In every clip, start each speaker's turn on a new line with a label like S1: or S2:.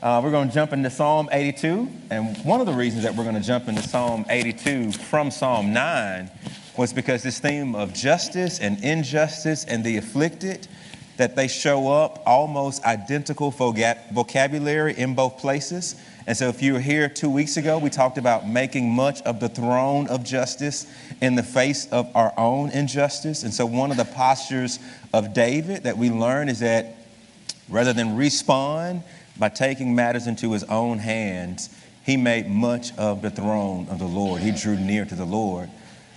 S1: Uh, we're going to jump into Psalm 82. And one of the reasons that we're going to jump into Psalm 82 from Psalm 9 was because this theme of justice and injustice and the afflicted, that they show up almost identical vocabulary in both places. And so, if you were here two weeks ago, we talked about making much of the throne of justice in the face of our own injustice. And so, one of the postures of David that we learn is that rather than respond by taking matters into his own hands, he made much of the throne of the Lord. He drew near to the Lord.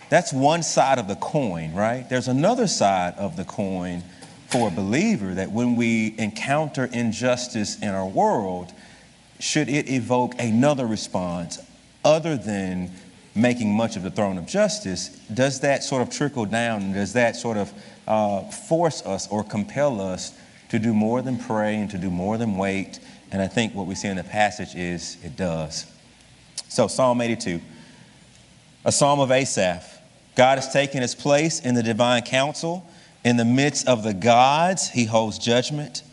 S1: That's one side of the coin, right? There's another side of the coin for a believer that when we encounter injustice in our world, should it evoke another response other than making much of the throne of justice, does that sort of trickle down does that sort of uh, force us or compel us to do more than pray and to do more than wait? And I think what we see in the passage is it does. So, Psalm 82, a psalm of Asaph. God has taken his place in the divine council. In the midst of the gods, he holds judgment.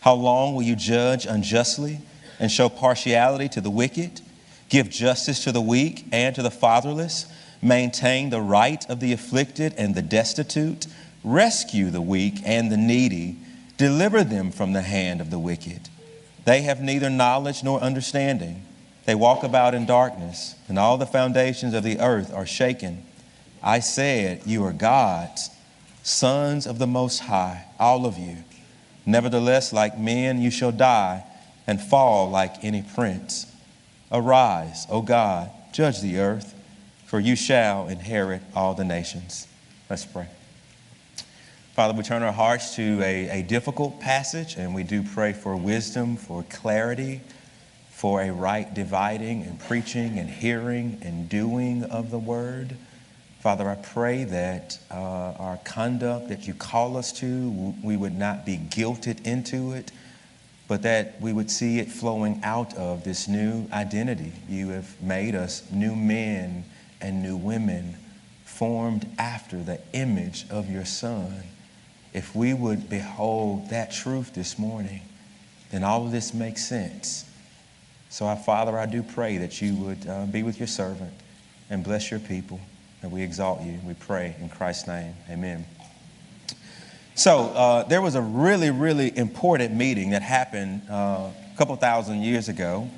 S1: How long will you judge unjustly? and show partiality to the wicked, give justice to the weak and to the fatherless, maintain the right of the afflicted and the destitute, rescue the weak and the needy, deliver them from the hand of the wicked. They have neither knowledge nor understanding. They walk about in darkness, and all the foundations of the earth are shaken. I said, You are gods, sons of the Most High, all of you. Nevertheless, like men, you shall die and fall like any prince. Arise, O God, judge the earth, for you shall inherit all the nations. Let's pray. Father, we turn our hearts to a, a difficult passage, and we do pray for wisdom, for clarity, for a right dividing and preaching and hearing and doing of the word. Father, I pray that uh, our conduct that you call us to, we would not be guilted into it but that we would see it flowing out of this new identity. You have made us new men and new women formed after the image of your Son. If we would behold that truth this morning, then all of this makes sense. So, our Father, I do pray that you would uh, be with your servant and bless your people, And we exalt you. We pray in Christ's name. Amen. So uh, there was a really, really important meeting that happened uh, a couple thousand years ago.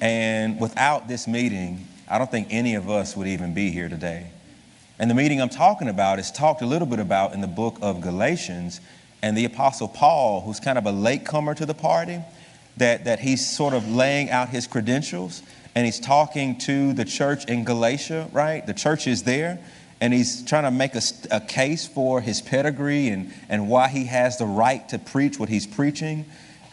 S1: And without this meeting, I don't think any of us would even be here today. And the meeting I'm talking about is talked a little bit about in the book of Galatians. And the Apostle Paul, who's kind of a latecomer to the party, that, that he's sort of laying out his credentials and he's talking to the church in Galatia, right? The church is there and he's trying to make a, a, case for his pedigree and, and why he has the right to preach what he's preaching.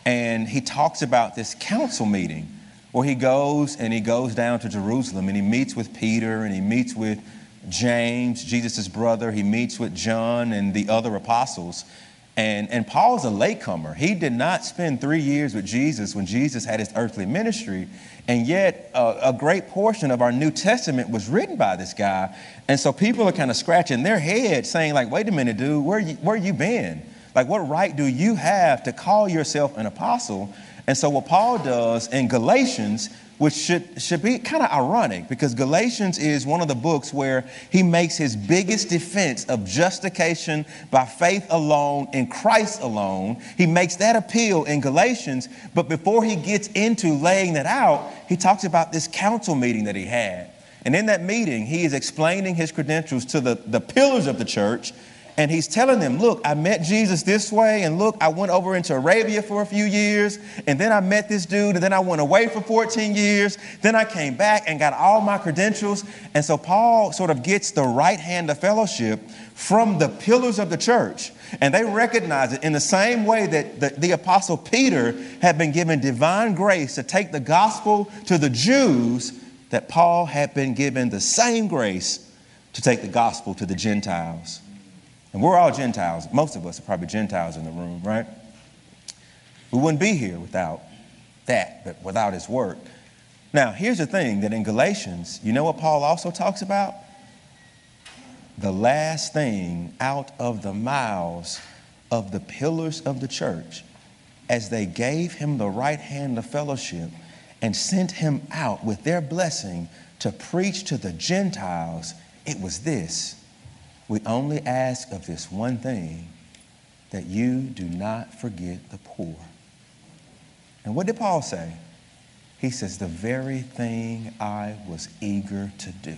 S1: And he talks about this council meeting where he goes and he goes down to Jerusalem and he meets with Peter and he meets with James, Jesus' brother. He meets with John and the other apostles. And, and Paul's a latecomer. He did not spend three years with Jesus when Jesus had his earthly ministry. And yet, uh, a great portion of our New Testament was written by this guy. And so people are kind of scratching their head saying, like, wait a minute, dude, where you, where you been? Like, what right do you have to call yourself an apostle? And so what Paul does in Galatians which should, should be kind of ironic because Galatians is one of the books where he makes his biggest defense of justification by faith alone in Christ alone. He makes that appeal in Galatians, but before he gets into laying that out, he talks about this council meeting that he had. And in that meeting, he is explaining his credentials to the, the pillars of the church and he's telling them, Look, I met Jesus this way, and look, I went over into Arabia for a few years, and then I met this dude, and then I went away for 14 years. Then I came back and got all my credentials. And so Paul sort of gets the right hand of fellowship from the pillars of the church. And they recognize it in the same way that the, the apostle Peter had been given divine grace to take the gospel to the Jews, that Paul had been given the same grace to take the gospel to the Gentiles. And we're all Gentiles. Most of us are probably Gentiles in the room, right? We wouldn't be here without that, but without his work. Now, here's the thing that in Galatians, you know what Paul also talks about? The last thing out of the mouths of the pillars of the church as they gave him the right hand of fellowship and sent him out with their blessing to preach to the Gentiles, it was this We only ask of this one thing that you do not forget the poor. And what did Paul say? He says, The very thing I was eager to do.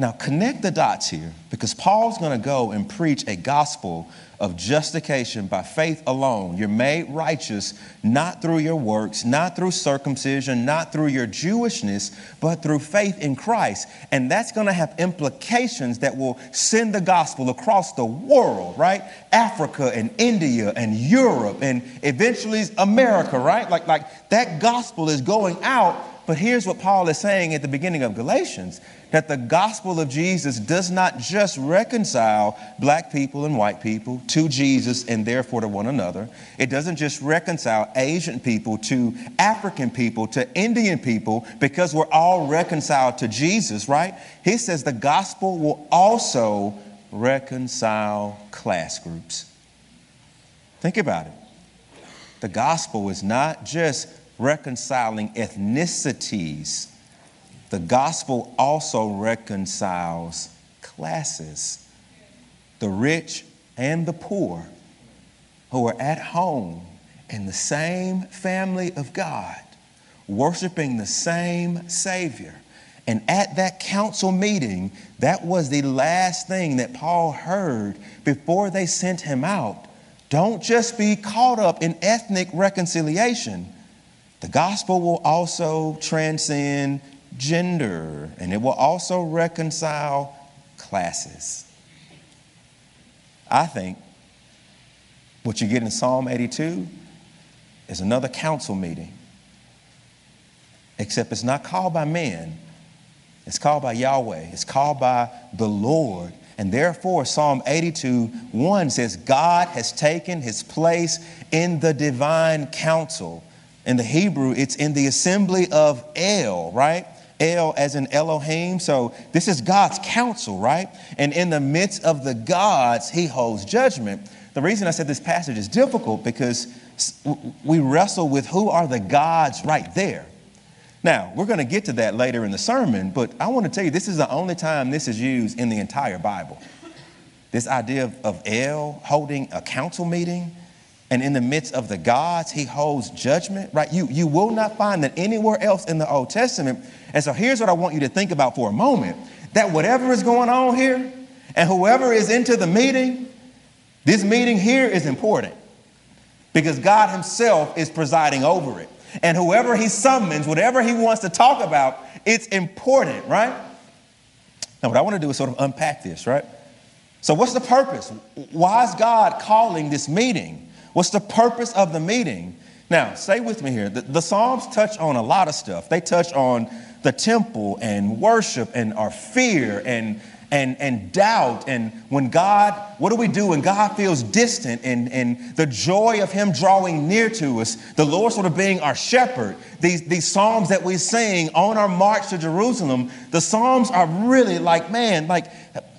S1: Now, connect the dots here because Paul's going to go and preach a gospel of justification by faith alone. You're made righteous not through your works, not through circumcision, not through your Jewishness, but through faith in Christ. And that's going to have implications that will send the gospel across the world, right? Africa and India and Europe and eventually America, right? Like, like that gospel is going out. But here's what Paul is saying at the beginning of Galatians that the gospel of Jesus does not just reconcile black people and white people to Jesus and therefore to one another. It doesn't just reconcile Asian people to African people to Indian people because we're all reconciled to Jesus, right? He says the gospel will also reconcile class groups. Think about it. The gospel is not just reconciling ethnicities the gospel also reconciles classes the rich and the poor who are at home in the same family of God, worshiping the same Savior. And at that council meeting, that was the last thing that Paul heard before they sent him out. Don't just be caught up in ethnic reconciliation. The gospel will also transcend gender, and it will also reconcile classes. I think what you get in Psalm 82 is another council meeting, except it's not called by men, it's called by Yahweh, it's called by the Lord. And therefore, Psalm 82 1 says, God has taken his place in the divine council. In the Hebrew, it's in the assembly of El, right? El as in Elohim. So this is God's counsel, right? And in the midst of the gods, he holds judgment. The reason I said this passage is difficult because we wrestle with who are the gods right there. Now, we're going to get to that later in the sermon, but I want to tell you this is the only time this is used in the entire Bible. This idea of, of El holding a council meeting and in the midst of the gods, he holds judgment, right? You, you will not find that anywhere else in the Old Testament. And so here's what I want you to think about for a moment that whatever is going on here, and whoever is into the meeting, this meeting here is important because God Himself is presiding over it. And whoever He summons, whatever He wants to talk about, it's important, right? Now, what I want to do is sort of unpack this, right? So, what's the purpose? Why is God calling this meeting? What's the purpose of the meeting? Now, stay with me here. The, the, Psalms touch on a lot of stuff. They touch on the temple and worship and our fear and, and, and doubt. And when God, what do we do when God feels distant and, and the joy of Him drawing near to us, the Lord sort of being our shepherd? These, these Psalms that we sing on our march to Jerusalem, the Psalms are really like, man, like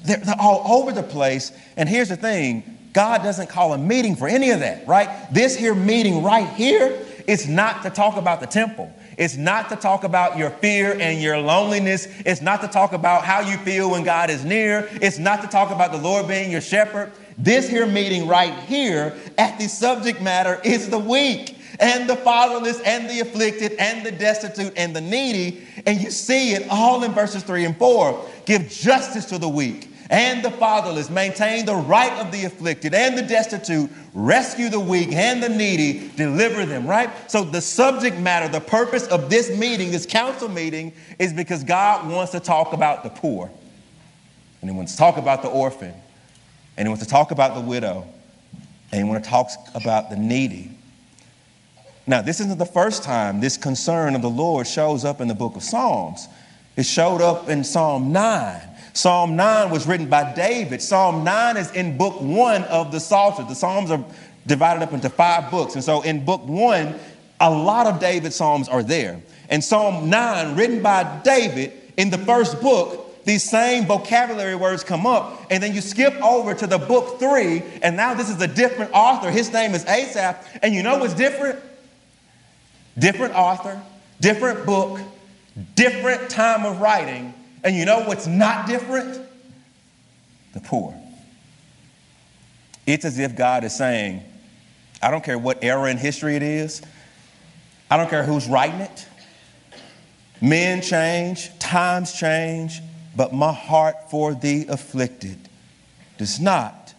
S1: they're, they're all over the place. And here's the thing God doesn't call a meeting for any of that, right? This here meeting right here is not to talk about the temple. It's not to talk about your fear and your loneliness. It's not to talk about how you feel when God is near. It's not to talk about the Lord being your shepherd. This here meeting right here at the subject matter is the weak and the fatherless and the afflicted and the destitute and the needy. And you see it all in verses three and four. Give justice to the weak and the fatherless, maintain the right of the afflicted and the destitute, rescue the weak and the needy, deliver them, right? So, the subject matter, the purpose of this meeting, this council meeting, is because God wants to talk about the poor, and He wants to talk about the orphan, and He wants to talk about the widow, and He wants to talk about the needy. Now, this isn't the first time this concern of the Lord shows up in the book of Psalms. It showed up in Psalm 9. Psalm 9 was written by David. Psalm 9 is in book one of the Psalter. The Psalms are divided up into five books. And so in book one, a lot of David's Psalms are there. And Psalm 9, written by David in the first book, these same vocabulary words come up, and then you skip over to the book three, and now this is a different author. His name is Asaph, and you know what's different? Different author, different book, different time of writing, and you know what's not different? The poor. It's as if God is saying, I don't care what era in history it is, I don't care who's writing it. Men change, times change, but my heart for the afflicted does not.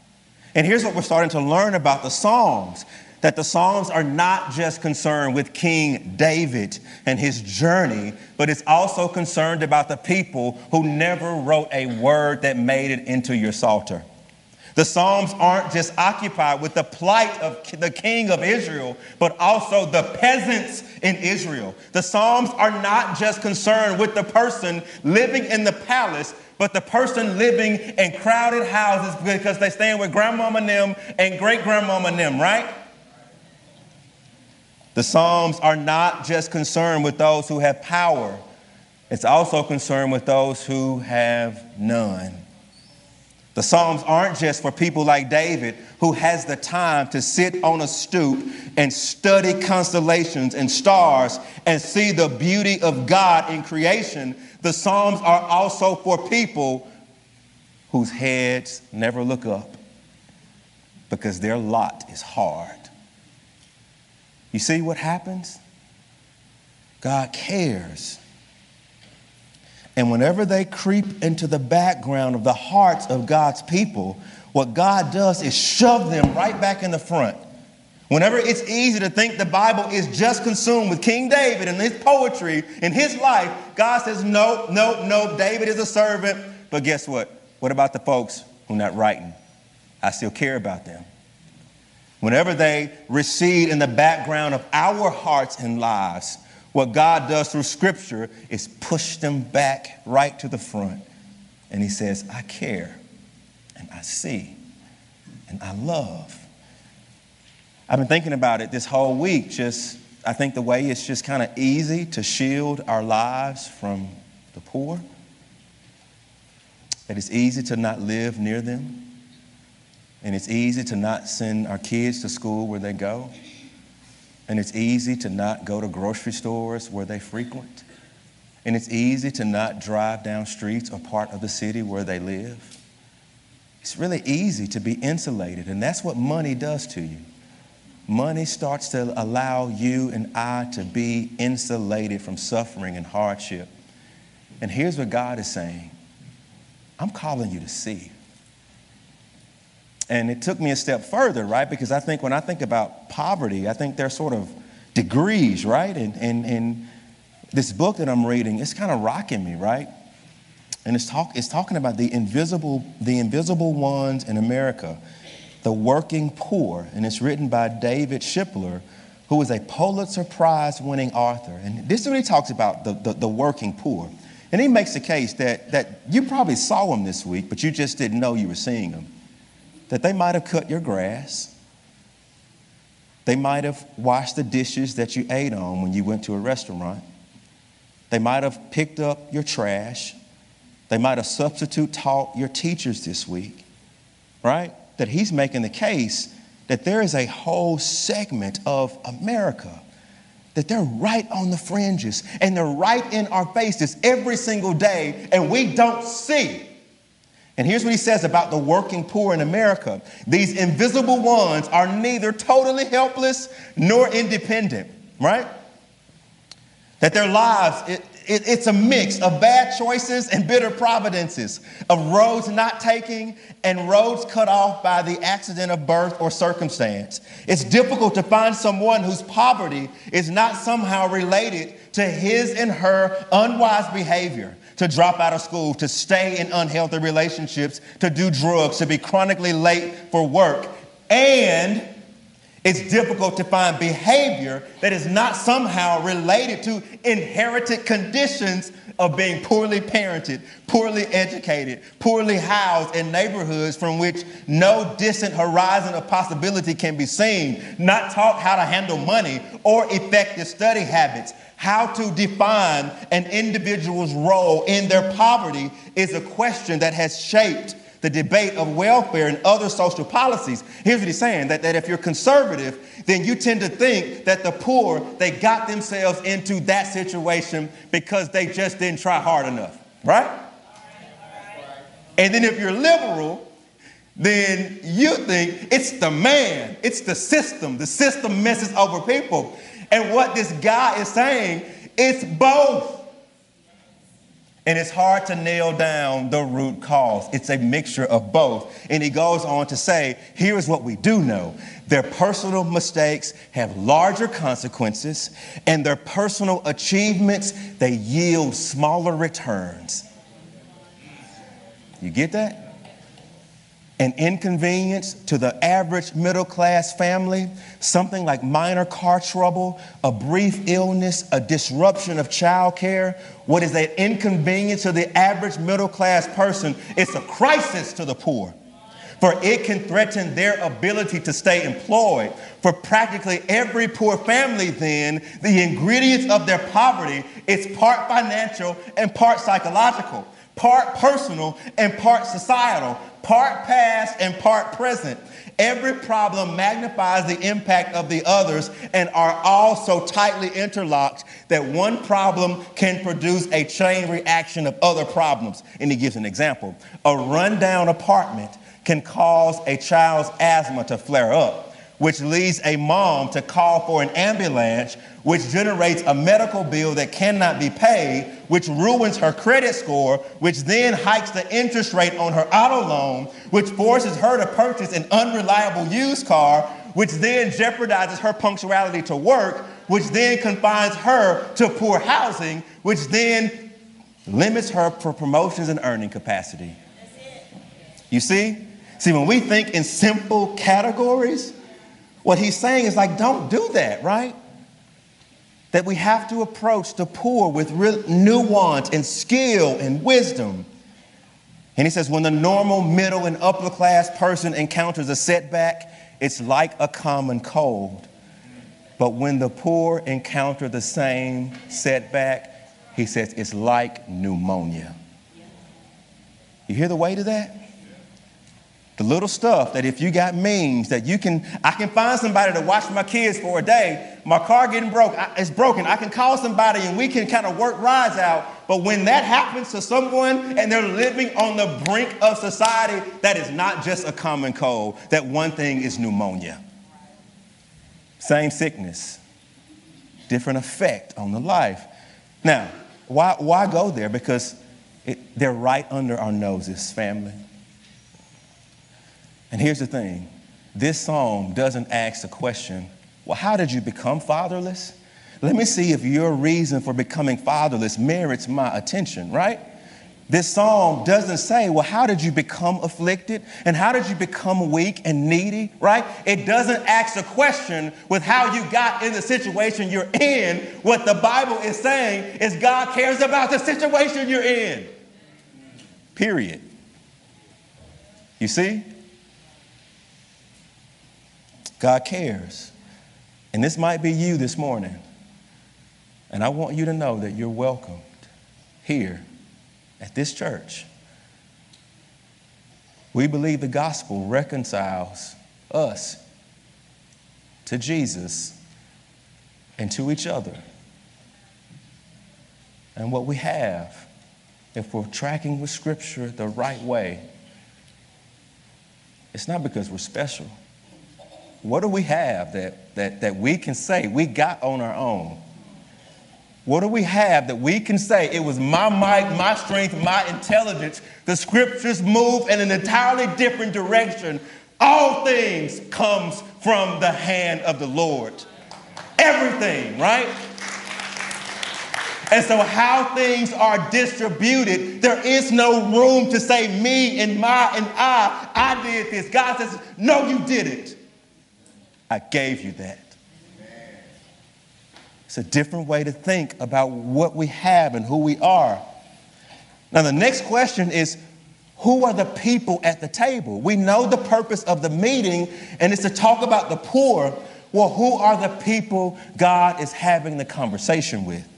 S1: And here's what we're starting to learn about the Psalms that the Psalms are not just concerned with King David and his journey, but it's also concerned about the people who never wrote a word that made it into your Psalter. The Psalms aren't just occupied with the plight of the king of Israel, but also the peasants in Israel. The Psalms are not just concerned with the person living in the palace, but the person living in crowded houses because they stand with grandmama and them and great grandmama and them, right? The Psalms are not just concerned with those who have power, it's also concerned with those who have none. The Psalms aren't just for people like David who has the time to sit on a stoop and study constellations and stars and see the beauty of God in creation. The Psalms are also for people whose heads never look up because their lot is hard. You see what happens? God cares and whenever they creep into the background of the hearts of God's people, what God does is shove them right back in the front. Whenever it's easy to think the Bible is just consumed with King David and his poetry and his life, God says, no, no, no, David is a servant. But guess what? What about the folks who are not writing? I still care about them. Whenever they recede in the background of our hearts and lives, what God does through Scripture is push them back right to the front. And He says, I care, and I see, and I love. I've been thinking about it this whole week. Just, I think the way it's just kind of easy to shield our lives from the poor, that it's easy to not live near them, and it's easy to not send our kids to school where they go. And it's easy to not go to grocery stores where they frequent. And it's easy to not drive down streets or part of the city where they live. It's really easy to be insulated, and that's what money does to you. Money starts to allow you and I to be insulated from suffering and hardship. And here's what God is saying I'm calling you to see. And it took me a step further, right? Because I think when I think about poverty, I think there's sort of degrees, right? And, and, and this book that I'm reading, it's kind of rocking me, right? And it's, talk, it's talking about the invisible, the invisible ones in America, the working poor. And it's written by David Shipler, who is a Pulitzer Prize winning author. And this is what he talks about the, the, the working poor. And he makes the case that, that you probably saw him this week, but you just didn't know you were seeing him that they might have cut your grass. They might have washed the dishes that you ate on when you went to a restaurant. They might have picked up your trash. They might have substitute taught your teachers this week, right? That he's making the case that there is a whole segment of America that they're right on the fringes and they're right in our faces every single day, and we don't see and here's what he says about the working poor in America these invisible ones are neither totally helpless nor independent, right? That their lives, it, it, it's a mix of bad choices and bitter providences, of roads not taking and roads cut off by the accident of birth or circumstance. It's difficult to find someone whose poverty is not somehow related to his and her unwise behavior to drop out of school, to stay in unhealthy relationships, to do drugs, to be chronically late for work. And It's difficult to find behavior that is not somehow related to inherited conditions of being poorly parented, poorly educated, poorly housed in neighborhoods from which no distant horizon of possibility can be seen, not taught how to handle money or effective study habits. How to define an individual's role in their poverty is a question that has shaped the debate of welfare and other social policies. Here's what he's saying that, that if you're conservative, then you tend to think that the poor, they got themselves into that situation because they just didn't try hard enough, right? And then if you're liberal, then you think it's the man, it's the system. The system messes over people. And what this guy is saying, it's both. And it's hard to nail down the root cause. It's a mixture of both. And he goes on to say, here is what we do know their personal mistakes have larger consequences, and their personal achievements, they yield smaller returns. You get that? An inconvenience to the average middle class family, something like minor car trouble, a brief illness, a disruption of childcare, what is an inconvenience to the average middle class person? It's a crisis to the poor. For it can threaten their ability to stay employed. For practically every poor family, then, the ingredients of their poverty is part financial and part psychological part personal and part societal, part past and part present. Every problem magnifies the impact of the others and are all so tightly interlocked that one problem can produce a chain reaction of other problems. And he gives an example. A rundown apartment can cause a child's asthma to flare up which leads a mom to call for an ambulance, which generates a medical bill that cannot be paid, which ruins her credit score, which then hikes the interest rate on her auto loan, which forces her to purchase an unreliable used car, which then jeopardizes her punctuality to work, which then confines her to poor housing, which then limits her for promotions and earning capacity. You see? See, when we think in simple categories, what he's saying is like, don't do that, right? That we have to approach the poor with real nuance and skill and wisdom. And he says, when the normal middle and upper class person encounters a setback, it's like a common cold. But when the poor encounter the same setback, he says, it's like pneumonia. You hear the weight of that? The little stuff that if you got means that you can, I can find somebody to watch my kids for a day. My car getting broke, it's broken. I can call somebody and we can kind of work rides out. But when that happens to someone and they're living on the brink of society, that is not just a common cold. That one thing is pneumonia. Same sickness, different effect on the life. Now, why, why go there? Because it, they're right under our noses, family. And here's the thing this psalm doesn't ask the question, well, how did you become fatherless? Let me see if your reason for becoming fatherless merits my attention, right? This psalm doesn't say, well, how did you become afflicted? And how did you become weak and needy, right? It doesn't ask a question with how you got in the situation you're in. What the Bible is saying is God cares about the situation you're in. Period. You see? God cares. And this might be you this morning. And I want you to know that you're welcomed here at this church. We believe the gospel reconciles us to Jesus and to each other. And what we have, if we're tracking with Scripture the right way, it's not because we're special what do we have that, that, that we can say we got on our own? What do we have that we can say it was my might, my strength, my intelligence? The scriptures move in an entirely different direction. All things comes from the hand of the Lord. Everything, right? And so, how things are distributed, there is no room to say me and my and I. I did this. God says, No, you didn't. I gave you that. It's a different way to think about what we have and who we are. Now, the next question is who are the people at the table? We know the purpose of the meeting, and it's to talk about the poor. Well, who are the people God is having the conversation with?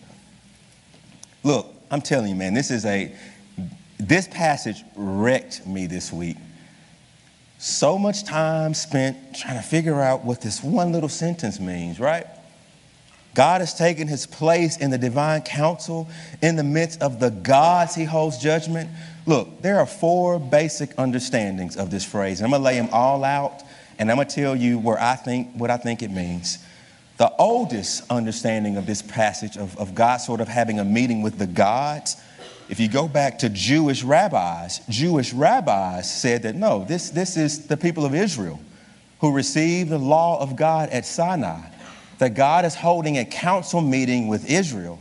S1: Look, I'm telling you, man, this is a, this passage wrecked me this week. So much time spent trying to figure out what this one little sentence means, right? God has taken his place in the divine council in the midst of the gods he holds judgment. Look, there are four basic understandings of this phrase. I'm going to lay them all out and I'm going to tell you where I think what I think it means. The oldest understanding of this passage of, of God sort of having a meeting with the gods, if you go back to Jewish rabbis, Jewish rabbis said that no, this, this is the people of Israel who received the law of God at Sinai that God is holding a council meeting with Israel.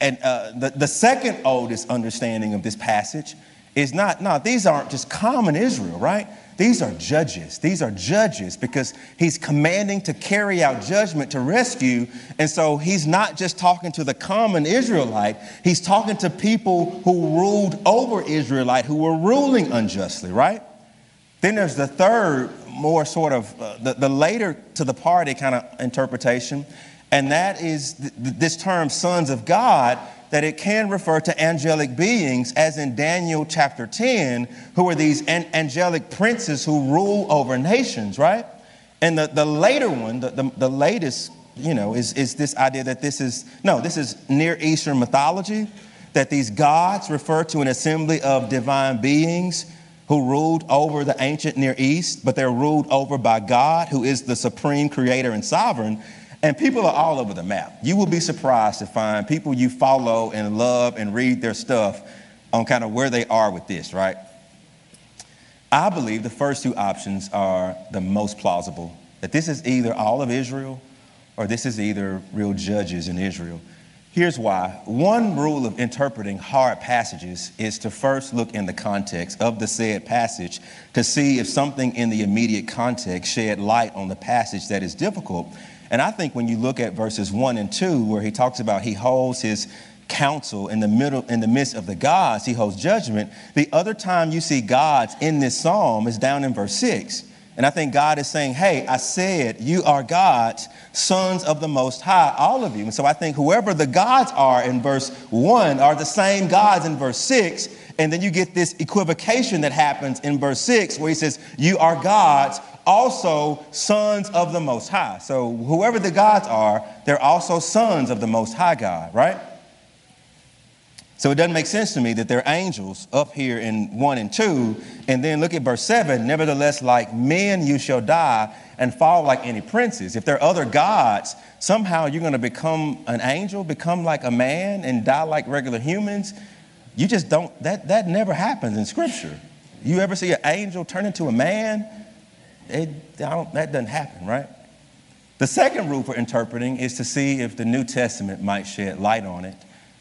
S1: And uh, the, the second oldest understanding of this passage is not, no, these aren't just common Israel, right? These are judges. These are judges because he's commanding to carry out judgment to rescue. And so he's not just talking to the common Israelite, he's talking to people who ruled over Israelite who were ruling unjustly, right? Then there's the third more sort of uh, the, the later to the party kind of interpretation, and that is th- this term sons of God, that it can refer to angelic beings, as in Daniel chapter 10, who are these an- angelic princes who rule over nations, right? And the, the later one, the, the, the latest, you know, is, is this idea that this is, no, this is Near Eastern mythology, that these gods refer to an assembly of divine beings who ruled over the ancient Near East, but they're ruled over by God, who is the supreme creator and sovereign. And people are all over the map. You will be surprised to find people you follow and love and read their stuff on kind of where they are with this, right? I believe the first two options are the most plausible that this is either all of Israel or this is either real judges in Israel. Here's why. One rule of interpreting hard passages is to first look in the context of the said passage to see if something in the immediate context shed light on the passage that is difficult. And I think when you look at verses 1 and 2 where he talks about he holds his counsel in the middle in the midst of the gods, he holds judgment. The other time you see gods in this psalm is down in verse 6. And I think God is saying, Hey, I said, you are God's sons of the Most High, all of you. And so I think whoever the gods are in verse one are the same gods in verse six. And then you get this equivocation that happens in verse six where he says, You are gods, also sons of the Most High. So whoever the gods are, they're also sons of the Most High God, right? So it doesn't make sense to me that they're angels up here in 1 and 2. And then look at verse 7 Nevertheless, like men you shall die and fall like any princes. If there are other gods, somehow you're going to become an angel, become like a man, and die like regular humans. You just don't, that, that never happens in Scripture. You ever see an angel turn into a man? It, that doesn't happen, right? The second rule for interpreting is to see if the New Testament might shed light on it.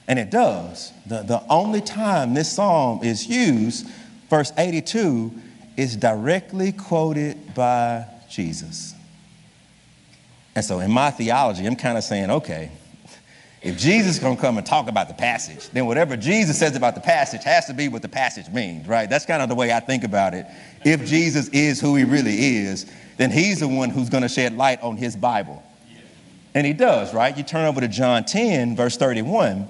S1: And it does. The, the only time this psalm is used, verse 82, is directly quoted by Jesus. And so in my theology, I'm kind of saying, okay, if Jesus is going to come and talk about the passage, then whatever Jesus says about the passage has to be what the passage means, right? That's kind of the way I think about it. If Jesus is who he really is, then he's the one who's going to shed light on his Bible. And he does, right? You turn over to John 10, verse 31.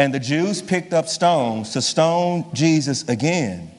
S1: And the Jews picked up stones to stone Jesus again.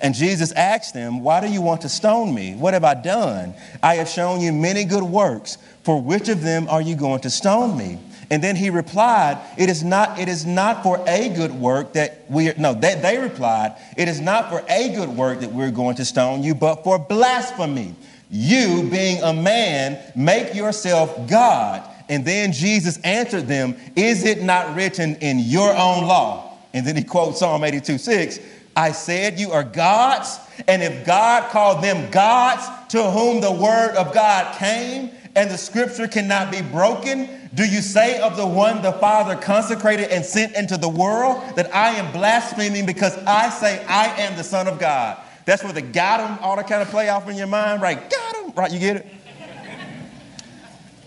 S1: And Jesus asked them, Why do you want to stone me? What have I done? I have shown you many good works. For which of them are you going to stone me? And then he replied, It is not, it is not for a good work that we are, no, they, they replied, It is not for a good work that we're going to stone you, but for blasphemy. You, being a man, make yourself God. And then Jesus answered them, Is it not written in your own law? And then he quotes Psalm 82 6. I said, You are gods. And if God called them gods to whom the word of God came, and the scripture cannot be broken, do you say of the one the Father consecrated and sent into the world that I am blaspheming because I say I am the Son of God? That's where the got him ought to kind of play off in your mind, right? Got him, right? You get it?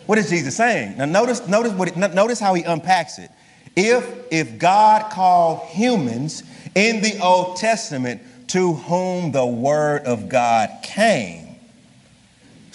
S1: What is Jesus saying? Now notice, notice, what it, notice how he unpacks it. If, if God called humans in the Old Testament to whom the word of God came.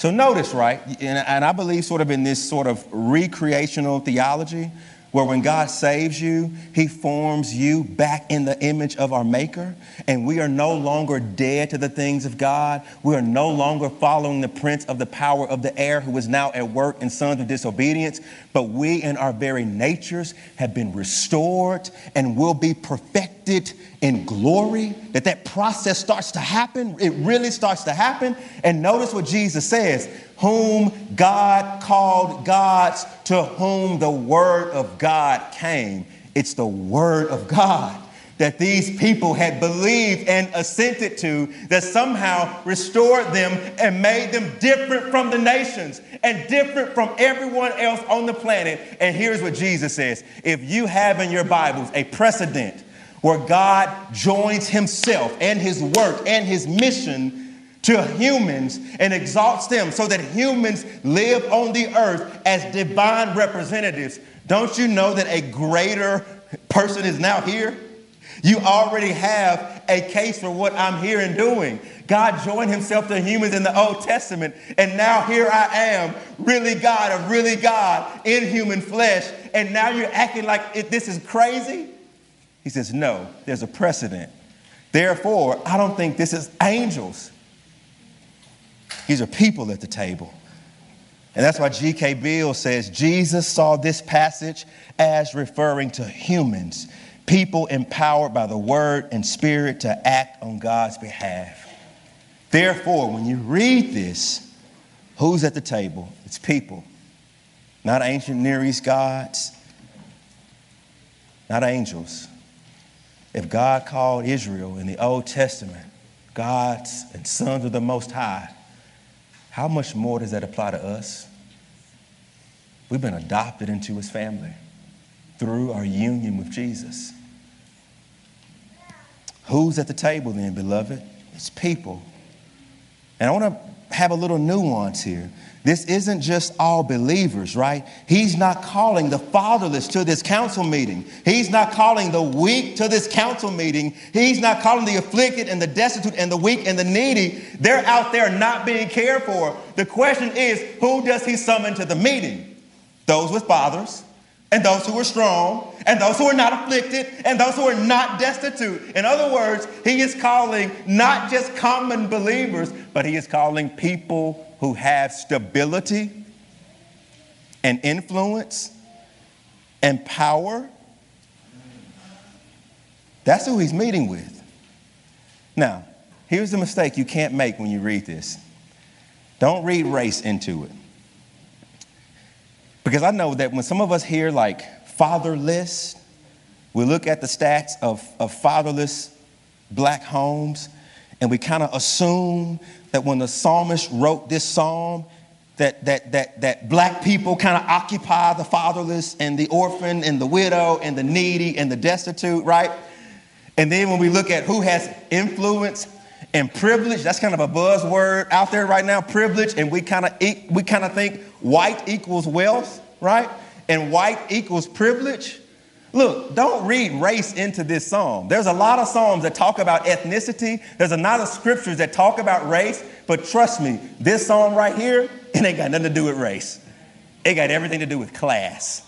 S1: So notice, right, and, I believe sort of in this sort of recreational theology, where when God saves you, He forms you back in the image of our Maker, and we are no longer dead to the things of God. We are no longer following the prince of the power of the air who is now at work in sons of disobedience, but we in our very natures have been restored and will be perfected in glory. That that process starts to happen. It really starts to happen. And notice what Jesus says whom God called gods, to whom the word of God came. It's the word of God that these people had believed and assented to that somehow restored them and made them different from the nations and different from everyone else on the planet. And here's what Jesus says if you have in your Bibles a precedent where God joins himself and his work and his mission to humans and exalts them so that humans live on the earth as divine representatives. Don't you know that a greater person is now here? You already have a case for what I'm here and doing. God joined himself to humans in the Old Testament, and now here I am, really God of really God in human flesh, and now you're acting like this is crazy? He says, No, there's a precedent. Therefore, I don't think this is angels. These are people at the table. And that's why G.K. Beale says Jesus saw this passage as referring to humans, people empowered by the word and spirit to act on God's behalf. Therefore, when you read this, who's at the table? It's people, not ancient Near East gods, not angels. If God called Israel in the Old Testament gods and sons of the Most High, how much more does that apply to us? We've been adopted into his family through our union with Jesus. Who's at the table then, beloved? It's people. And I want to have a little nuance here. This isn't just all believers, right? He's not calling the fatherless to this council meeting. He's not calling the weak to this council meeting. He's not calling the afflicted and the destitute and the weak and the needy. They're out there not being cared for. The question is, who does he summon to the meeting? Those with fathers, and those who are strong, and those who are not afflicted, and those who are not destitute. In other words, he is calling not just common believers, but he is calling people who have stability and influence and power. That's who he's meeting with. Now, here's the mistake you can't make when you read this don't read race into it. Because I know that when some of us hear like fatherless, we look at the stats of, of fatherless black homes and we kind of assume that when the psalmist wrote this psalm, that, that, that, that black people kind of occupy the fatherless and the orphan and the widow and the needy and the destitute, right? And then when we look at who has influence and privilege, that's kind of a buzzword out there right now, privilege, and we kind of we kind of think white equals wealth, right? And white equals privilege. Look, don't read race into this psalm. There's a lot of psalms that talk about ethnicity. There's a lot of scriptures that talk about race. But trust me, this psalm right here, it ain't got nothing to do with race. It got everything to do with class.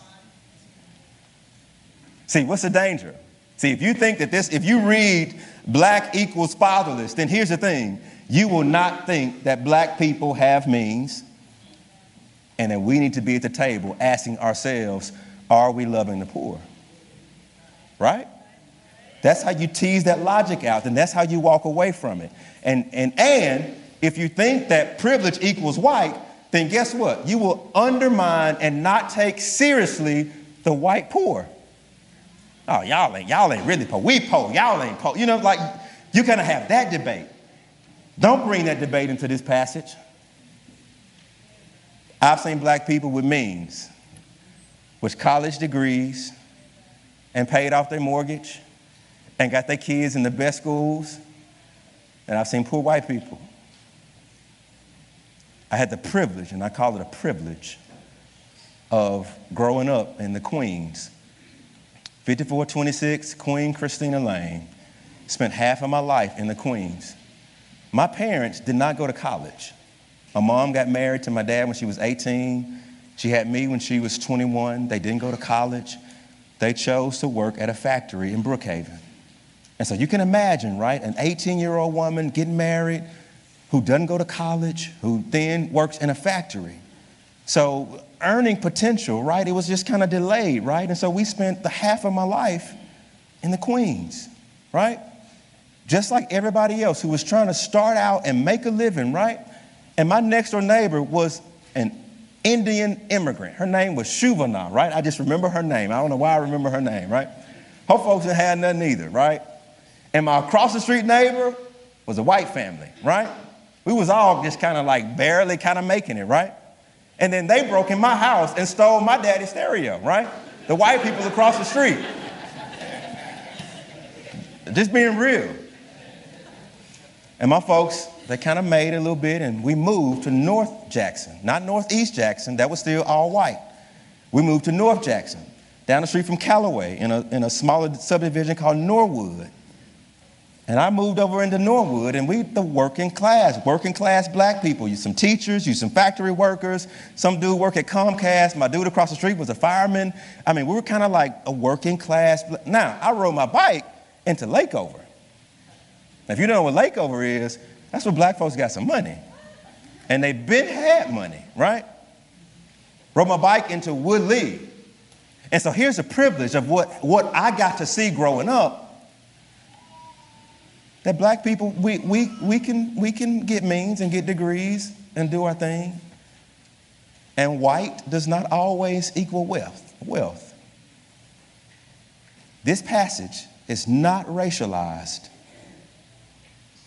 S1: See, what's the danger? See, if you think that this, if you read black equals fatherless, then here's the thing you will not think that black people have means and that we need to be at the table asking ourselves, are we loving the poor? Right? That's how you tease that logic out, and that's how you walk away from it. And, and, and if you think that privilege equals white, then guess what? You will undermine and not take seriously the white poor. Oh, y'all ain't, y'all ain't really poor. We poor, y'all ain't poor. You know, like you kind of have that debate. Don't bring that debate into this passage. I've seen black people with means, with college degrees, and paid off their mortgage and got their kids in the best schools. And I've seen poor white people. I had the privilege, and I call it a privilege, of growing up in the Queens. 5426 Queen Christina Lane. Spent half of my life in the Queens. My parents did not go to college. My mom got married to my dad when she was 18. She had me when she was 21. They didn't go to college. They chose to work at a factory in Brookhaven. And so you can imagine, right? An 18 year old woman getting married who doesn't go to college, who then works in a factory. So earning potential, right? It was just kind of delayed, right? And so we spent the half of my life in the Queens, right? Just like everybody else who was trying to start out and make a living, right? And my next door neighbor was an Indian immigrant. Her name was Shuvana, right? I just remember her name. I don't know why I remember her name, right? Her folks didn't have nothing either, right? And my across the street neighbor was a white family, right? We was all just kind of like barely kind of making it, right? And then they broke in my house and stole my daddy's stereo, right? The white people across the street. Just being real. And my folks, they kind of made a little bit, and we moved to North Jackson, not Northeast Jackson, that was still all white. We moved to North Jackson, down the street from Callaway, in a, in a smaller subdivision called Norwood. And I moved over into Norwood, and we the working class, working class black people. You some teachers, you some factory workers. Some dude work at Comcast. My dude across the street was a fireman. I mean, we were kind of like a working class. Now, I rode my bike into Lakeover. Now, if you don't know what Lakeover is, that's where black folks got some money. And they been had money, right? Rode my bike into Woodley. And so here's the privilege of what, what I got to see growing up that black people, we, we, we, can, we can get means and get degrees and do our thing. And white does not always equal wealth. wealth. This passage is not racialized.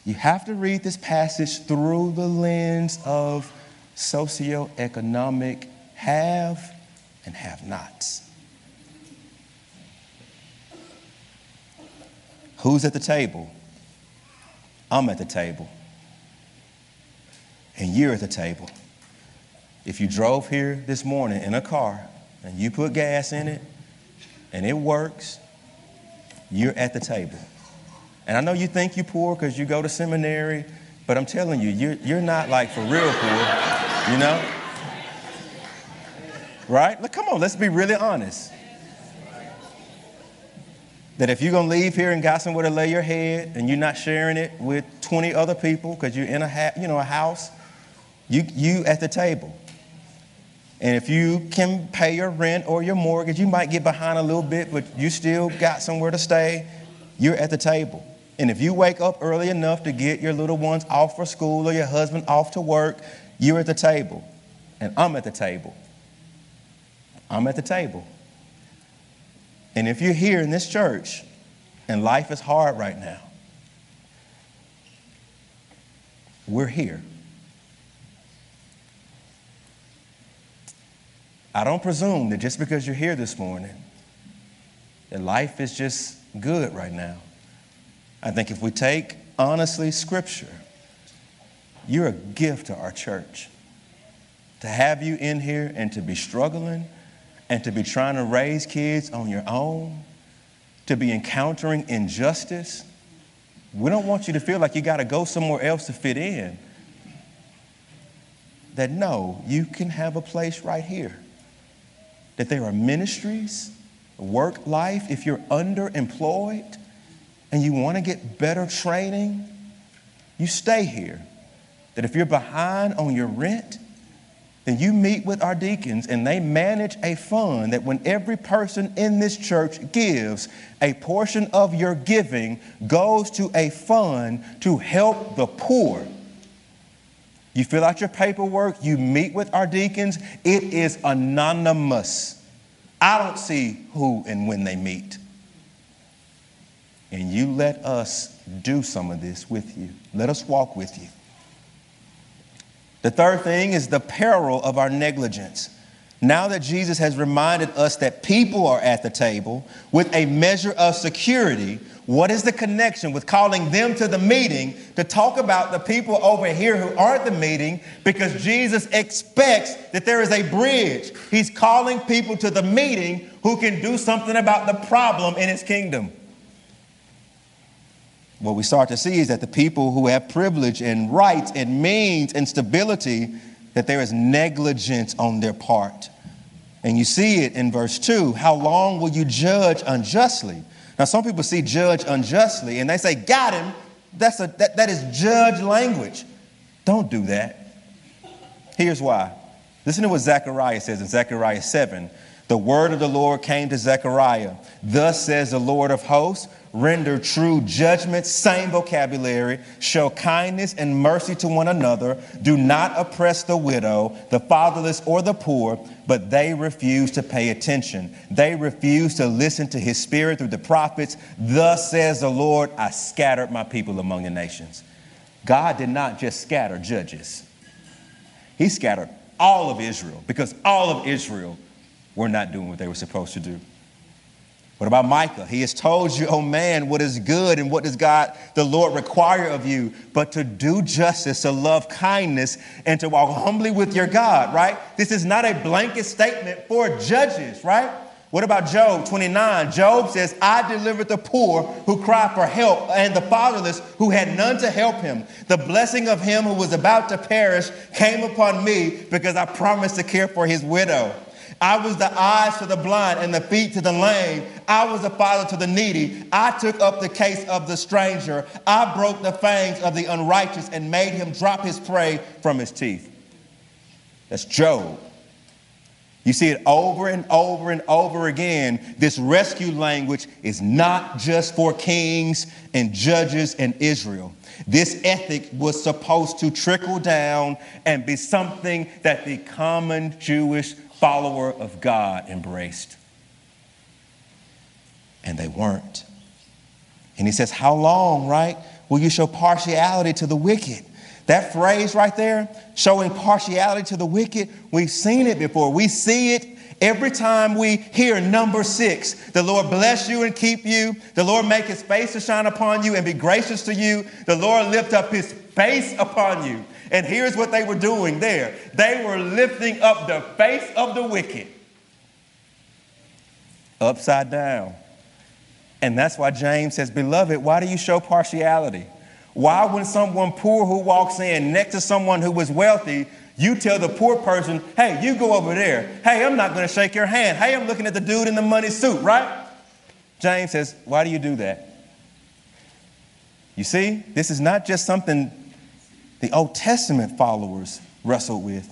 S1: You have to read this passage through the lens of socioeconomic have and have nots. Who's at the table? I'm at the table. And you're at the table. If you drove here this morning in a car and you put gas in it and it works, you're at the table. And I know you think you're poor because you go to seminary, but I'm telling you, you're, you're not like for real poor, you know? Right? Look, come on, let's be really honest. That if you're going to leave here and got somewhere to lay your head and you're not sharing it with 20 other people because you're in a, ha- you know, a house, you, you at the table. And if you can pay your rent or your mortgage, you might get behind a little bit, but you still got somewhere to stay, you're at the table. And if you wake up early enough to get your little ones off for school or your husband off to work, you're at the table. And I'm at the table. I'm at the table. And if you're here in this church and life is hard right now, we're here. I don't presume that just because you're here this morning, that life is just good right now. I think if we take honestly Scripture, you're a gift to our church. To have you in here and to be struggling and to be trying to raise kids on your own, to be encountering injustice, we don't want you to feel like you got to go somewhere else to fit in. That no, you can have a place right here. That there are ministries, work life, if you're underemployed and you want to get better training, you stay here. That if you're behind on your rent, then you meet with our deacons and they manage a fund that when every person in this church gives, a portion of your giving goes to a fund to help the poor. You fill out your paperwork, you meet with our deacons, it is anonymous. I don't see who and when they meet. And you let us do some of this with you. Let us walk with you. The third thing is the peril of our negligence. Now that Jesus has reminded us that people are at the table with a measure of security, what is the connection with calling them to the meeting to talk about the people over here who aren't the meeting? Because Jesus expects that there is a bridge. He's calling people to the meeting who can do something about the problem in his kingdom. What we start to see is that the people who have privilege and rights and means and stability, that there is negligence on their part. And you see it in verse 2 How long will you judge unjustly? Now, some people see judge unjustly and they say, Got him. That's a, that, that is judge language. Don't do that. Here's why. Listen to what Zechariah says in Zechariah 7. The word of the Lord came to Zechariah. Thus says the Lord of hosts render true judgment, same vocabulary, show kindness and mercy to one another, do not oppress the widow, the fatherless, or the poor, but they refuse to pay attention. They refuse to listen to his spirit through the prophets. Thus says the Lord, I scattered my people among the nations. God did not just scatter judges, he scattered all of Israel because all of Israel were not doing what they were supposed to do. What about Micah? He has told you, oh man, what is good and what does God, the Lord, require of you, but to do justice, to love kindness, and to walk humbly with your God, right? This is not a blanket statement for judges, right? What about Job 29? Job says, I delivered the poor who cried for help and the fatherless who had none to help him. The blessing of him who was about to perish came upon me because I promised to care for his widow. I was the eyes to the blind and the feet to the lame. I was a father to the needy. I took up the case of the stranger. I broke the fangs of the unrighteous and made him drop his prey from his teeth. That's Job. You see it over and over and over again. This rescue language is not just for kings and judges in Israel. This ethic was supposed to trickle down and be something that the common Jewish follower of God embraced. And they weren't. And he says, How long, right, will you show partiality to the wicked? That phrase right there, showing partiality to the wicked, we've seen it before. We see it every time we hear number six. The Lord bless you and keep you. The Lord make his face to shine upon you and be gracious to you. The Lord lift up his face upon you and here's what they were doing there they were lifting up the face of the wicked upside down. And that's why James says, Beloved, why do you show partiality? Why, when someone poor who walks in next to someone who is wealthy, you tell the poor person, hey, you go over there. Hey, I'm not going to shake your hand. Hey, I'm looking at the dude in the money suit, right? James says, why do you do that? You see, this is not just something the Old Testament followers wrestled with.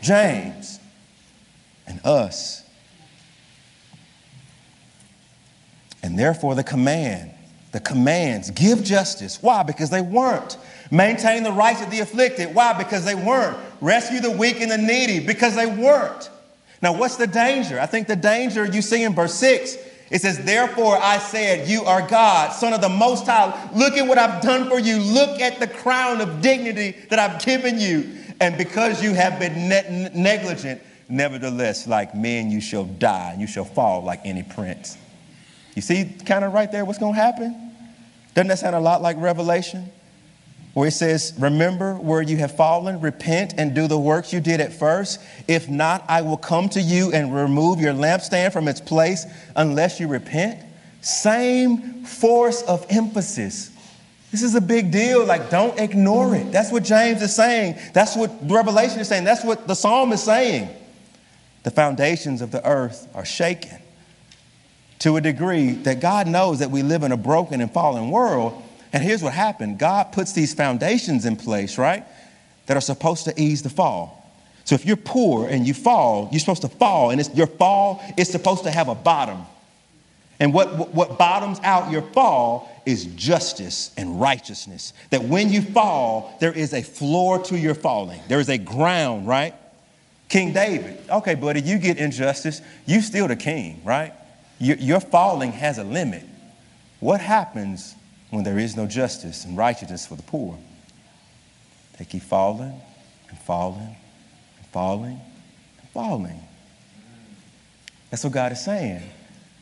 S1: James and us. And therefore, the command, the commands, give justice. Why? Because they weren't. Maintain the rights of the afflicted. Why? Because they weren't. Rescue the weak and the needy. Because they weren't. Now, what's the danger? I think the danger you see in verse 6 it says, Therefore I said, You are God, Son of the Most High. Look at what I've done for you. Look at the crown of dignity that I've given you. And because you have been ne- negligent, nevertheless, like men, you shall die, and you shall fall like any prince. You see, kind of right there, what's going to happen? Doesn't that sound a lot like Revelation? Where it says, Remember where you have fallen, repent and do the works you did at first. If not, I will come to you and remove your lampstand from its place unless you repent. Same force of emphasis. This is a big deal. Like, don't ignore it. That's what James is saying. That's what Revelation is saying. That's what the psalm is saying. The foundations of the earth are shaken to a degree that God knows that we live in a broken and fallen world and here's what happened God puts these foundations in place, right, that are supposed to ease the fall. So if you're poor and you fall, you're supposed to fall, and your fall is supposed to have a bottom. And what, what bottoms out your fall is justice and righteousness. That when you fall, there is a floor to your falling, there is a ground, right? King David, okay, buddy, you get injustice, you still the king, right? Your, your falling has a limit. What happens when there is no justice and righteousness for the poor. They keep falling and falling and falling and falling. That's what God is saying.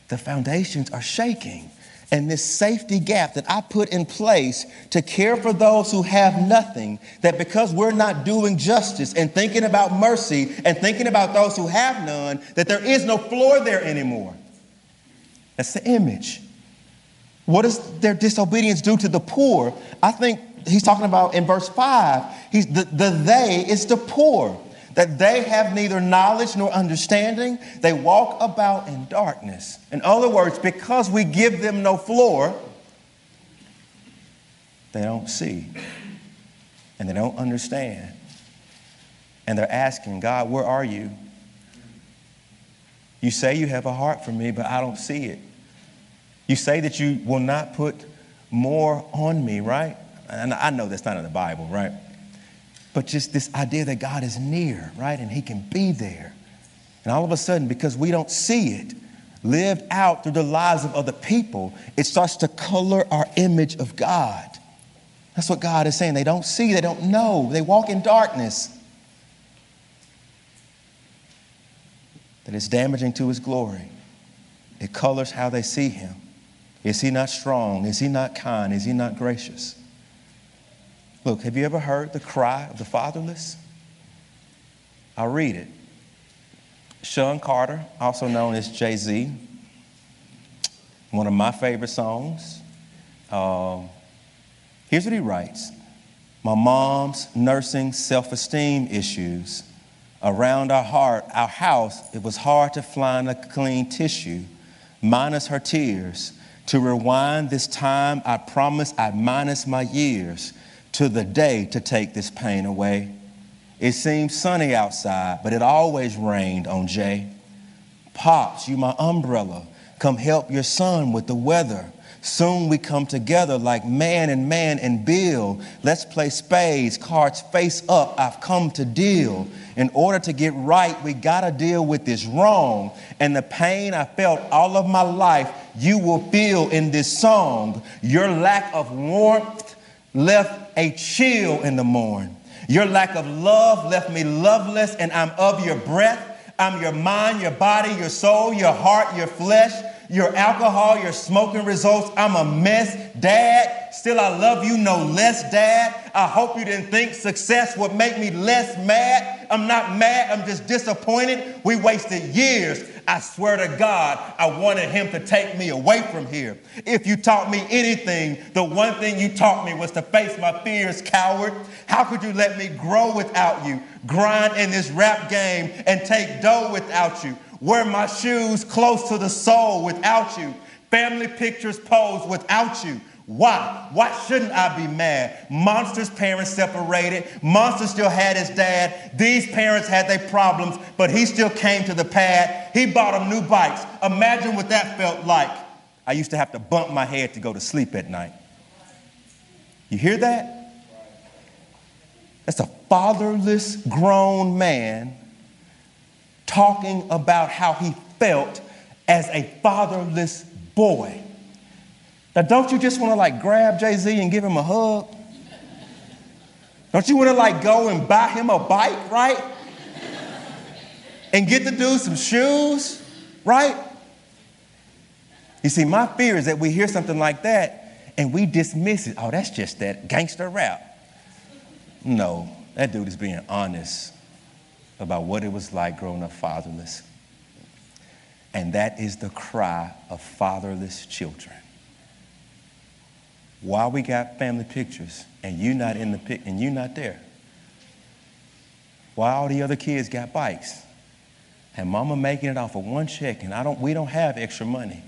S1: The foundations are shaking. And this safety gap that I put in place to care for those who have nothing, that because we're not doing justice and thinking about mercy and thinking about those who have none, that there is no floor there anymore. That's the image. What does their disobedience do to the poor? I think he's talking about in verse 5, he's the, the they is the poor, that they have neither knowledge nor understanding. They walk about in darkness. In other words, because we give them no floor, they don't see and they don't understand. And they're asking, God, where are you? You say you have a heart for me, but I don't see it. You say that you will not put more on me, right? And I know that's not in the Bible, right? But just this idea that God is near, right? And He can be there. And all of a sudden, because we don't see it lived out through the lives of other people, it starts to color our image of God. That's what God is saying. They don't see, they don't know, they walk in darkness. That is damaging to His glory. It colors how they see Him. Is he not strong? Is he not kind? Is he not gracious? Look, have you ever heard the cry of the fatherless? I'll read it. Shawn Carter, also known as Jay Z, one of my favorite songs. Um, here's what he writes My mom's nursing self esteem issues. Around our heart, our house, it was hard to find a clean tissue, minus her tears. To rewind this time, I promise I minus my years to the day to take this pain away. It seems sunny outside, but it always rained on Jay. Pops, you my umbrella. Come help your son with the weather. Soon we come together like man and man and Bill. Let's play spades, cards face up. I've come to deal. In order to get right, we gotta deal with this wrong. And the pain I felt all of my life, you will feel in this song. Your lack of warmth left a chill in the morn. Your lack of love left me loveless, and I'm of your breath. I'm your mind, your body, your soul, your heart, your flesh your alcohol, your smoking results. I'm a mess. Dad, still I love you no less, Dad. I hope you didn't think success would make me less mad. I'm not mad, I'm just disappointed. We wasted years. I swear to God, I wanted him to take me away from here. If you taught me anything, the one thing you taught me was to face my fears, coward. How could you let me grow without you, grind in this rap game, and take dough without you? Wear my shoes close to the sole without you. Family pictures posed without you. Why? Why shouldn't I be mad? Monster's parents separated. Monster still had his dad. These parents had their problems, but he still came to the pad. He bought them new bikes. Imagine what that felt like. I used to have to bump my head to go to sleep at night. You hear that? That's a fatherless grown man talking about how he felt as a fatherless boy. Now, don't you just want to like grab Jay Z and give him a hug? Don't you want to like go and buy him a bike, right? And get the dude some shoes, right? You see, my fear is that we hear something like that and we dismiss it. Oh, that's just that gangster rap. No, that dude is being honest about what it was like growing up fatherless. And that is the cry of fatherless children. Why we got family pictures and you not in the pic and you not there? Why all the other kids got bikes and mama making it off of one check and I don't we don't have extra money?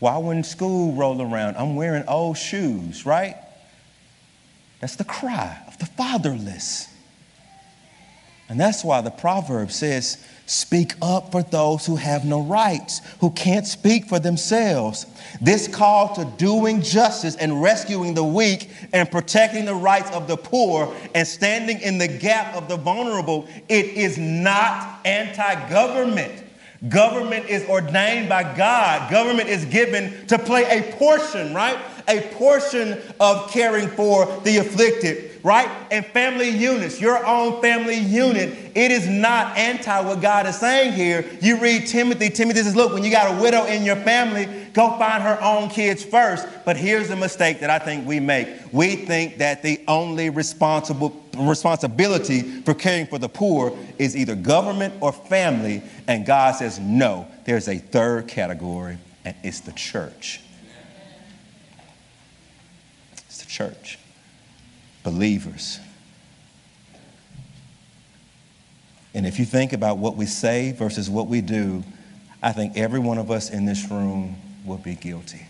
S1: Why when school roll around, I'm wearing old shoes, right? That's the cry of the fatherless. And that's why the proverb says, Speak up for those who have no rights, who can't speak for themselves. This call to doing justice and rescuing the weak and protecting the rights of the poor and standing in the gap of the vulnerable, it is not anti government. Government is ordained by God. Government is given to play a portion, right? A portion of caring for the afflicted right? And family units, your own family unit, it is not anti what God is saying here. You read Timothy, Timothy says, look, when you got a widow in your family, go find her own kids first. But here's the mistake that I think we make. We think that the only responsible responsibility for caring for the poor is either government or family. And God says, no, there's a third category, and it's the church. It's the church. Believers. And if you think about what we say versus what we do, I think every one of us in this room will be guilty.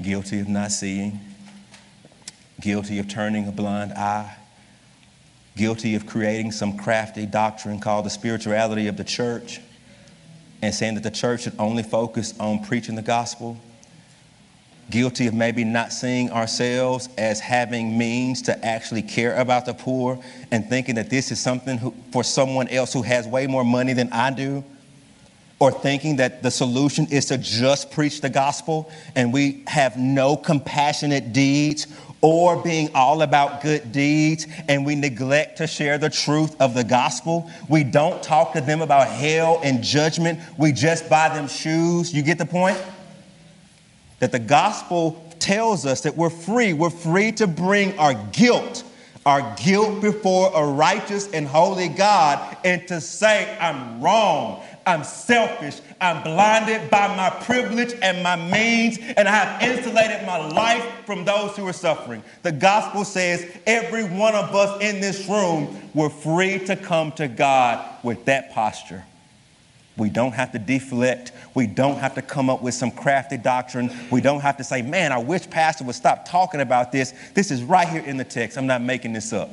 S1: Guilty of not seeing, guilty of turning a blind eye, guilty of creating some crafty doctrine called the spirituality of the church and saying that the church should only focus on preaching the gospel. Guilty of maybe not seeing ourselves as having means to actually care about the poor and thinking that this is something who, for someone else who has way more money than I do or thinking that the solution is to just preach the gospel and we have no compassionate deeds or being all about good deeds and we neglect to share the truth of the gospel. We don't talk to them about hell and judgment. We just buy them shoes. You get the point? That the gospel tells us that we're free. We're free to bring our guilt, our guilt before a righteous and holy God, and to say, I'm wrong. I'm selfish. I'm blinded by my privilege and my means, and I have insulated my life from those who are suffering. The gospel says every one of us in this room, we're free to come to God with that posture. We don't have to deflect. We don't have to come up with some crafty doctrine. We don't have to say, man, I wish Pastor would stop talking about this. This is right here in the text. I'm not making this up.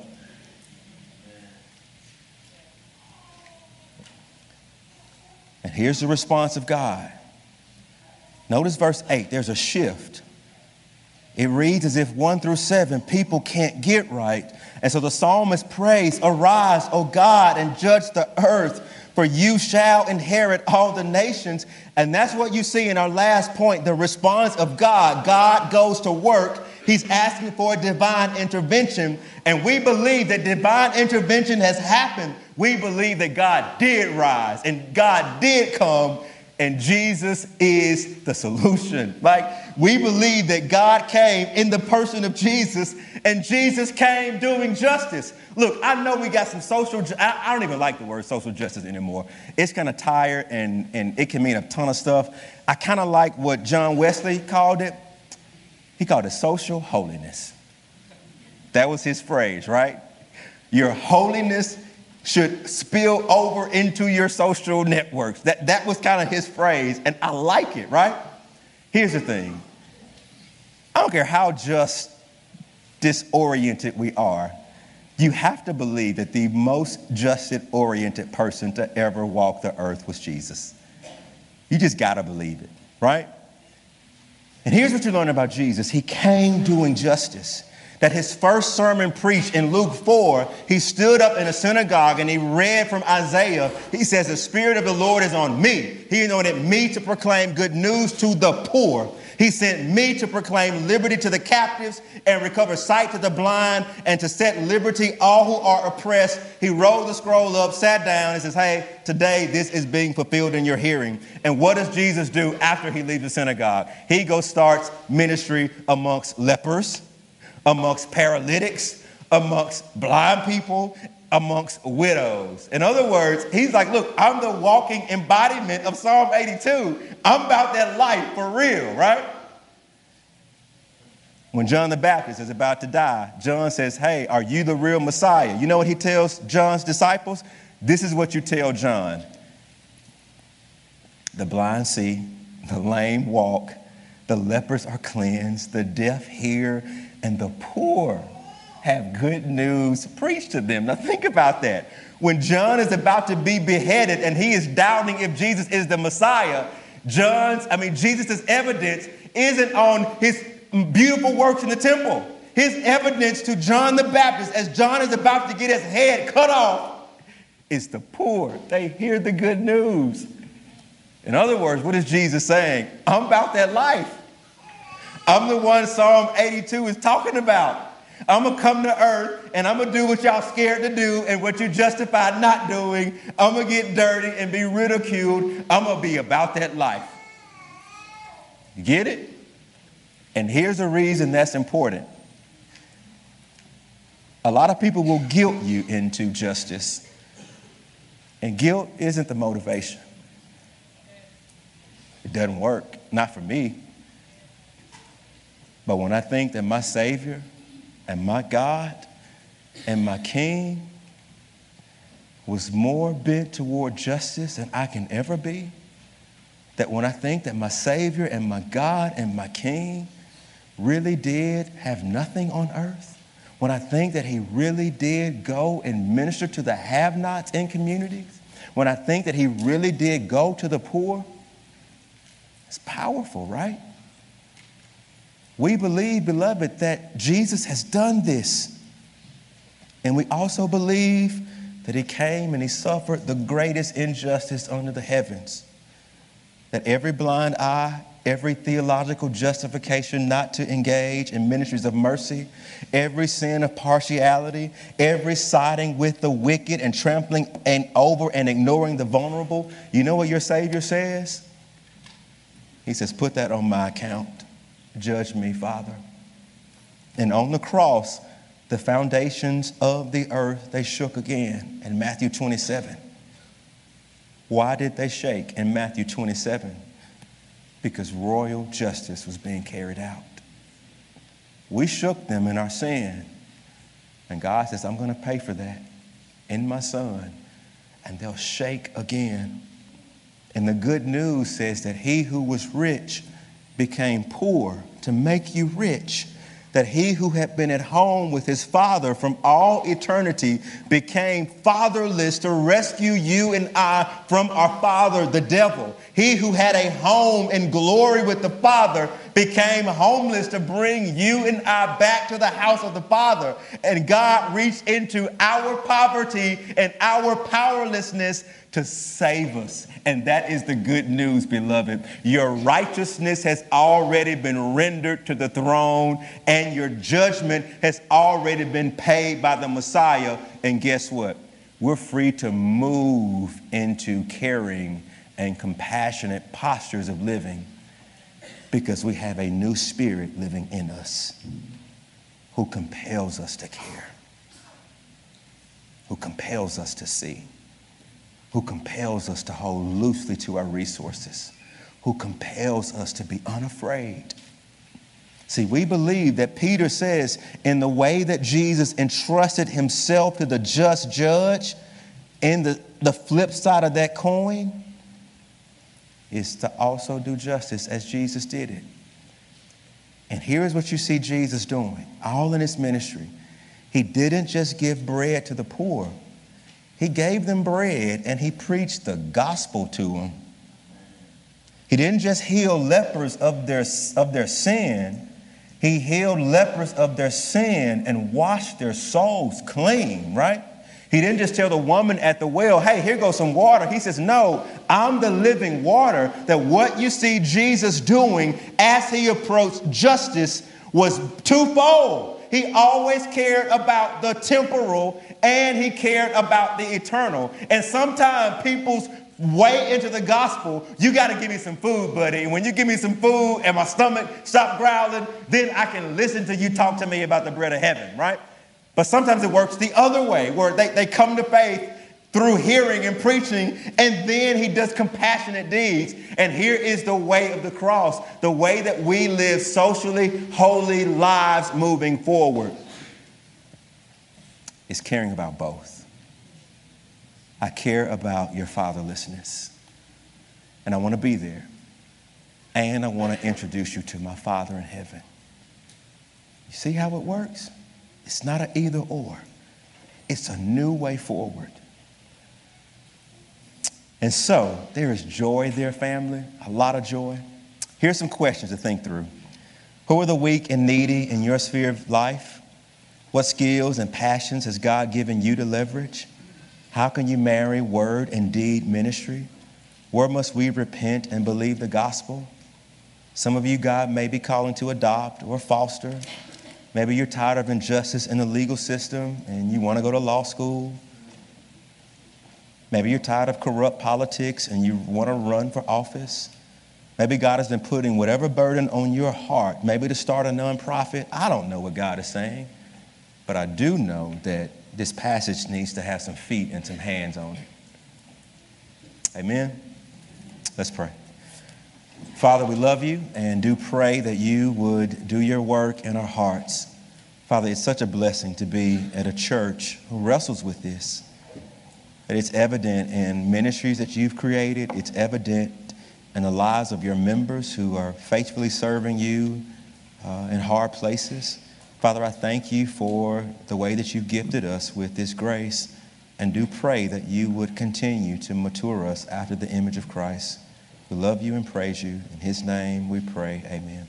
S1: And here's the response of God. Notice verse 8, there's a shift. It reads as if 1 through 7, people can't get right. And so the psalmist prays, Arise, O God, and judge the earth, for you shall inherit all the nations. And that's what you see in our last point the response of God. God goes to work. He's asking for a divine intervention. And we believe that divine intervention has happened we believe that God did rise and God did come and Jesus is the solution. Like, we believe that God came in the person of Jesus and Jesus came doing justice. Look, I know we got some social, ju- I, I don't even like the word social justice anymore. It's kind of tired and, and it can mean a ton of stuff. I kind of like what John Wesley called it. He called it social holiness. That was his phrase, right? Your holiness should spill over into your social networks. That, that was kind of his phrase, and I like it, right? Here's the thing I don't care how just disoriented we are, you have to believe that the most justice oriented person to ever walk the earth was Jesus. You just got to believe it, right? And here's what you learn about Jesus He came doing justice that his first sermon preached in Luke 4, he stood up in a synagogue and he read from Isaiah. He says, The Spirit of the Lord is on me. He anointed me to proclaim good news to the poor. He sent me to proclaim liberty to the captives and recover sight to the blind and to set liberty all who are oppressed. He rolled the scroll up, sat down, and says, Hey, today this is being fulfilled in your hearing. And what does Jesus do after he leaves the synagogue? He goes starts ministry amongst lepers amongst paralytics, amongst blind people, amongst widows. In other words, he's like, Look, I'm the walking embodiment of Psalm 82. I'm about that life for real, right? When John the Baptist is about to die, John says, Hey, are you the real Messiah? You know what he tells John's disciples? This is what you tell John the blind see, the lame walk, the lepers are cleansed, the deaf hear, and the poor have good news preached to them. Now, think about that. When John is about to be beheaded and he is doubting if Jesus is the Messiah, John's, I mean, Jesus' evidence isn't on his beautiful works in the temple. His evidence to John the Baptist, as John is about to get his head cut off, is the poor. They hear the good news. In other words, what is Jesus saying? I'm about that life. I'm the one Psalm 82 is talking about. I'm gonna come to earth and I'm gonna do what y'all scared to do and what you justified not doing. I'm gonna get dirty and be ridiculed. I'm gonna be about that life. Get it? And here's a reason that's important. A lot of people will guilt you into justice, and guilt isn't the motivation. It doesn't work, not for me. But when I think that my Savior and my God and my King was more bent toward justice than I can ever be, that when I think that my Savior and my God and my King really did have nothing on earth, when I think that He really did go and minister to the have nots in communities, when I think that He really did go to the poor, it's powerful, right? We believe, beloved, that Jesus has done this. And we also believe that he came and he suffered the greatest injustice under the heavens. That every blind eye, every theological justification not to engage in ministries of mercy, every sin of partiality, every siding with the wicked and trampling and over and ignoring the vulnerable. You know what your Savior says? He says, Put that on my account. Judge me, Father. And on the cross, the foundations of the earth, they shook again in Matthew 27. Why did they shake in Matthew 27? Because royal justice was being carried out. We shook them in our sin. And God says, I'm going to pay for that in my son. And they'll shake again. And the good news says that he who was rich became poor to make you rich, that he who had been at home with his father from all eternity became fatherless to rescue you and I from our father, the devil. He who had a home in glory with the father became homeless to bring you and I back to the house of the father. And God reached into our poverty and our powerlessness to save us. And that is the good news, beloved. Your righteousness has already been rendered to the throne, and your judgment has already been paid by the Messiah. And guess what? We're free to move into caring and compassionate postures of living because we have a new spirit living in us who compels us to care, who compels us to see who compels us to hold loosely to our resources, who compels us to be unafraid. See, we believe that Peter says, in the way that Jesus entrusted himself to the just judge, in the, the flip side of that coin is to also do justice as Jesus did it. And here's what you see Jesus doing all in his ministry. He didn't just give bread to the poor, he gave them bread and he preached the gospel to them. He didn't just heal lepers of their, of their sin, he healed lepers of their sin and washed their souls clean, right? He didn't just tell the woman at the well, hey, here goes some water. He says, no, I'm the living water. That what you see Jesus doing as he approached justice was twofold. He always cared about the temporal and he cared about the eternal. And sometimes people's way into the gospel, you got to give me some food, buddy. And when you give me some food and my stomach stop growling, then I can listen to you talk to me about the bread of heaven, right? But sometimes it works the other way, where they, they come to faith through hearing and preaching, and then he does compassionate deeds. And here is the way of the cross the way that we live socially holy lives moving forward is caring about both. I care about your fatherlessness, and I want to be there. And I want to introduce you to my Father in heaven. You see how it works? It's not an either or, it's a new way forward. And so there is joy there, family, a lot of joy. Here's some questions to think through. Who are the weak and needy in your sphere of life? What skills and passions has God given you to leverage? How can you marry word and deed ministry? Where must we repent and believe the gospel? Some of you, God may be calling to adopt or foster. Maybe you're tired of injustice in the legal system and you want to go to law school. Maybe you're tired of corrupt politics and you want to run for office. Maybe God has been putting whatever burden on your heart, maybe to start a nonprofit. I don't know what God is saying, but I do know that this passage needs to have some feet and some hands on it. Amen. Let's pray. Father, we love you and do pray that you would do your work in our hearts. Father, it's such a blessing to be at a church who wrestles with this. That it's evident in ministries that you've created, it's evident in the lives of your members who are faithfully serving you uh, in hard places. Father, I thank you for the way that you've gifted us with this grace and do pray that you would continue to mature us after the image of Christ. We love you and praise you. In his name we pray. Amen.